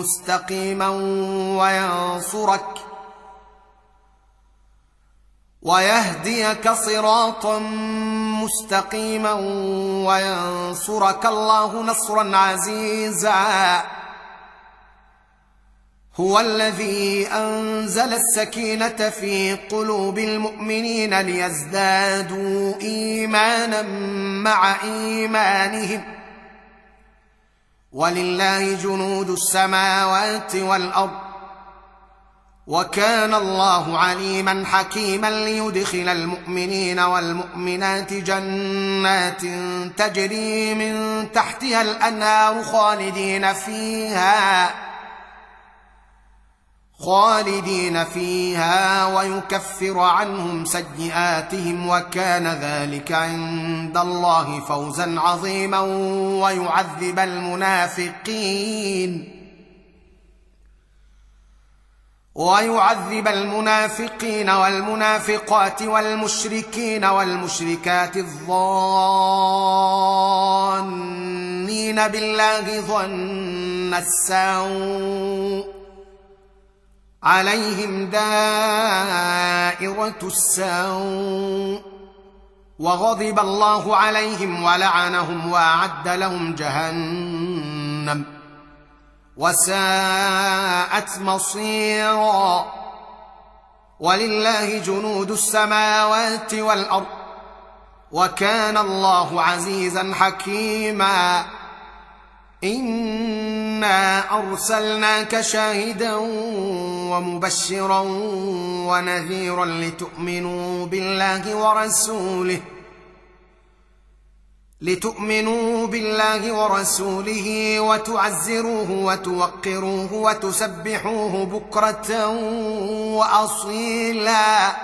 مستقيما وينصرك ويهديك صراطا مستقيما وينصرك الله نصرا عزيزا. هو الذي أنزل السكينة في قلوب المؤمنين ليزدادوا إيمانا مع إيمانهم. ولله جنود السماوات والأرض وكان الله عليما حكيما ليدخل المؤمنين والمؤمنات جنات تجري من تحتها الأنهار خالدين فيها خالدين فيها ويكفر عنهم سيئاتهم وكان ذلك عند الله فوزا عظيما ويعذب المنافقين. ويعذب المنافقين والمنافقات والمشركين والمشركات الظانين بالله ظن السوء. عليهم دائرة السوء وغضب الله عليهم ولعنهم وأعد لهم جهنم وساءت مصيرا ولله جنود السماوات والأرض وكان الله عزيزا حكيما انا ارسلناك شاهدا ومبشرا ونذيرا لتؤمنوا بالله ورسوله لتؤمنوا بالله ورسوله وتعزروه وتوقروه وتسبحوه بكره واصيلا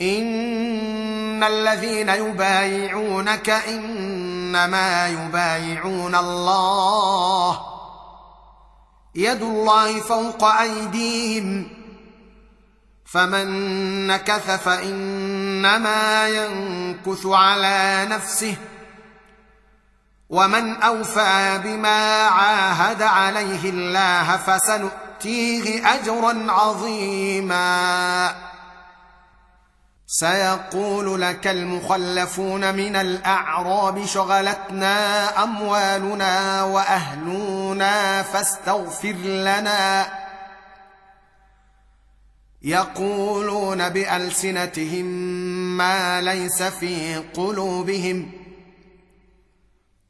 ان الذين يبايعونك إنما يبايعون الله. يد الله فوق أيديهم. فمن نكث فإنما ينكث على نفسه. ومن أوفى بما عاهد عليه الله فسنؤتيه أجرا عظيما. سيقول لك المخلفون من الأعراب شغلتنا أموالنا وأهلنا فاستغفر لنا. يقولون بألسنتهم ما ليس في قلوبهم.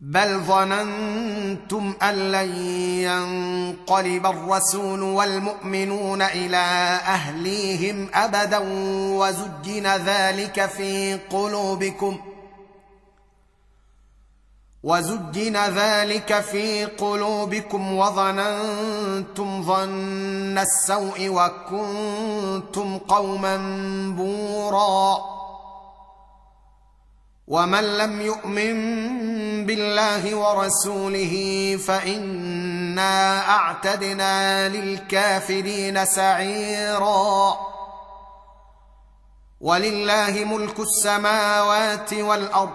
بل ظننتم أن لن ينقلب الرسول والمؤمنون إلى أهليهم أبدا وزجن ذلك في قلوبكم وزجن ذلك في قلوبكم وظننتم ظن السوء وكنتم قوما بورا ومن لم يؤمن بالله ورسوله فانا اعتدنا للكافرين سعيرا ولله ملك السماوات والارض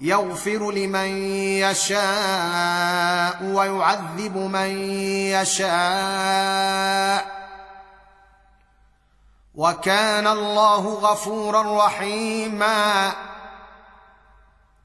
يغفر لمن يشاء ويعذب من يشاء وكان الله غفورا رحيما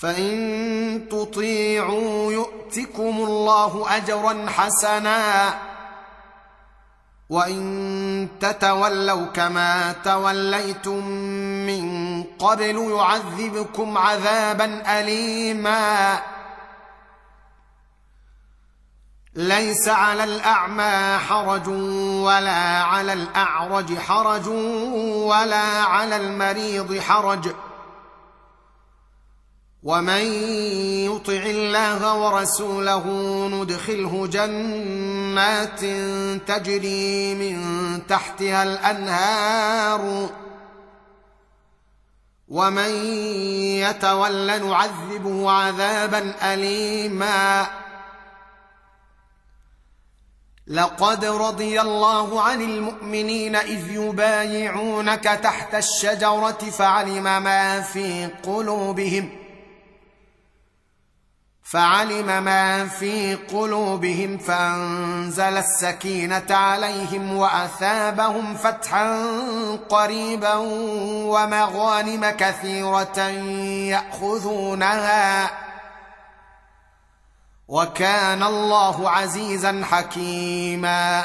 فإن تطيعوا يؤتكم الله أجرا حسنا وإن تتولوا كما توليتم من قبل يعذبكم عذابا أليما. ليس على الأعمى حرج ولا على الأعرج حرج ولا على المريض حرج. ومن يطع الله ورسوله ندخله جنات تجري من تحتها الانهار ومن يتول نعذبه عذابا اليما لقد رضي الله عن المؤمنين اذ يبايعونك تحت الشجره فعلم ما في قلوبهم فعلم ما في قلوبهم فانزل السكينة عليهم وأثابهم فتحا قريبا ومغانم كثيرة يأخذونها. وكان الله عزيزا حكيما.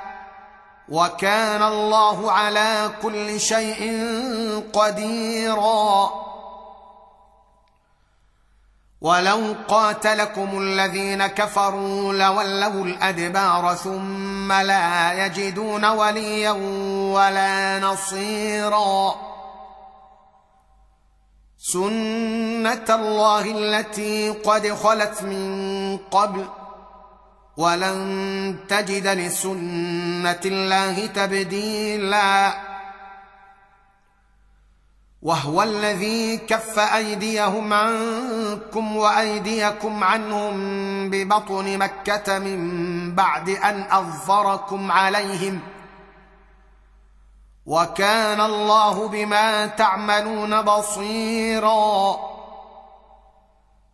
وكان الله على كل شيء قديرا. ولو قاتلكم الذين كفروا لولوا الأدبار ثم لا يجدون وليا ولا نصيرا. سنة الله التي قد خلت من قبل ولن تجد لسنة الله تبديلا. وهو الذي كف أيديهم عنكم وأيديكم عنهم ببطن مكة من بعد أن أظفركم عليهم. وكان الله بما تعملون بصيرا.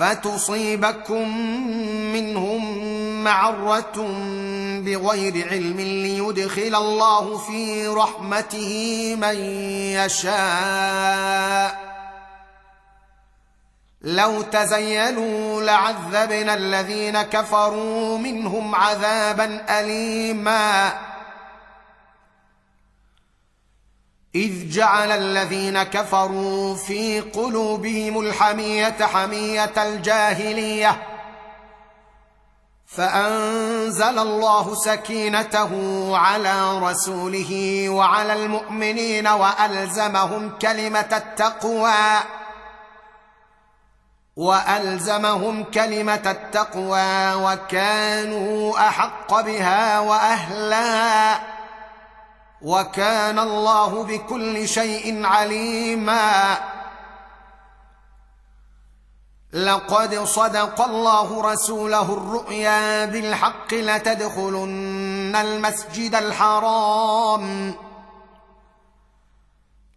فتصيبكم منهم معرة بغير علم ليدخل الله في رحمته من يشاء. لو تزينوا لعذبنا الذين كفروا منهم عذابا اليما. إذ جعل الذين كفروا في قلوبهم الحمية حمية الجاهلية فأنزل الله سكينته على رسوله وعلى المؤمنين وألزمهم كلمة التقوى وألزمهم كلمة التقوى وكانوا أحق بها واهلها وكان الله بكل شيء عليما. لقد صدق الله رسوله الرؤيا بالحق لتدخلن المسجد الحرام.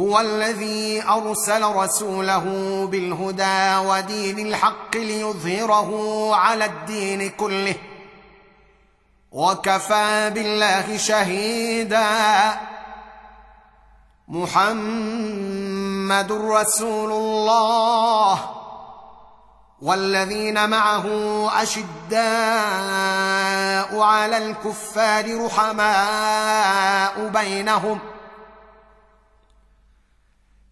هو الذي أرسل رسوله بالهدى ودين الحق ليظهره على الدين كله وكفى بالله شهيدا. محمد رسول الله والذين معه أشداء على الكفار رحماء بينهم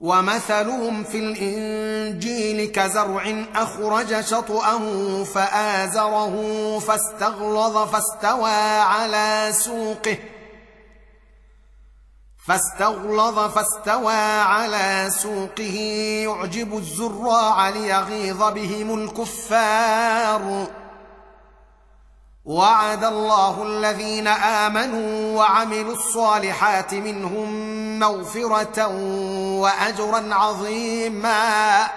ومثلهم في الإنجيل كزرع أخرج شطأه فآزره فاستغلظ فاستوى على سوقه فاستغلظ فاستوى على سوقه يعجب الزراع ليغيظ بهم الكفار وعد الله الذين آمنوا وعملوا الصالحات منهم مغفرة وأجرا عظيما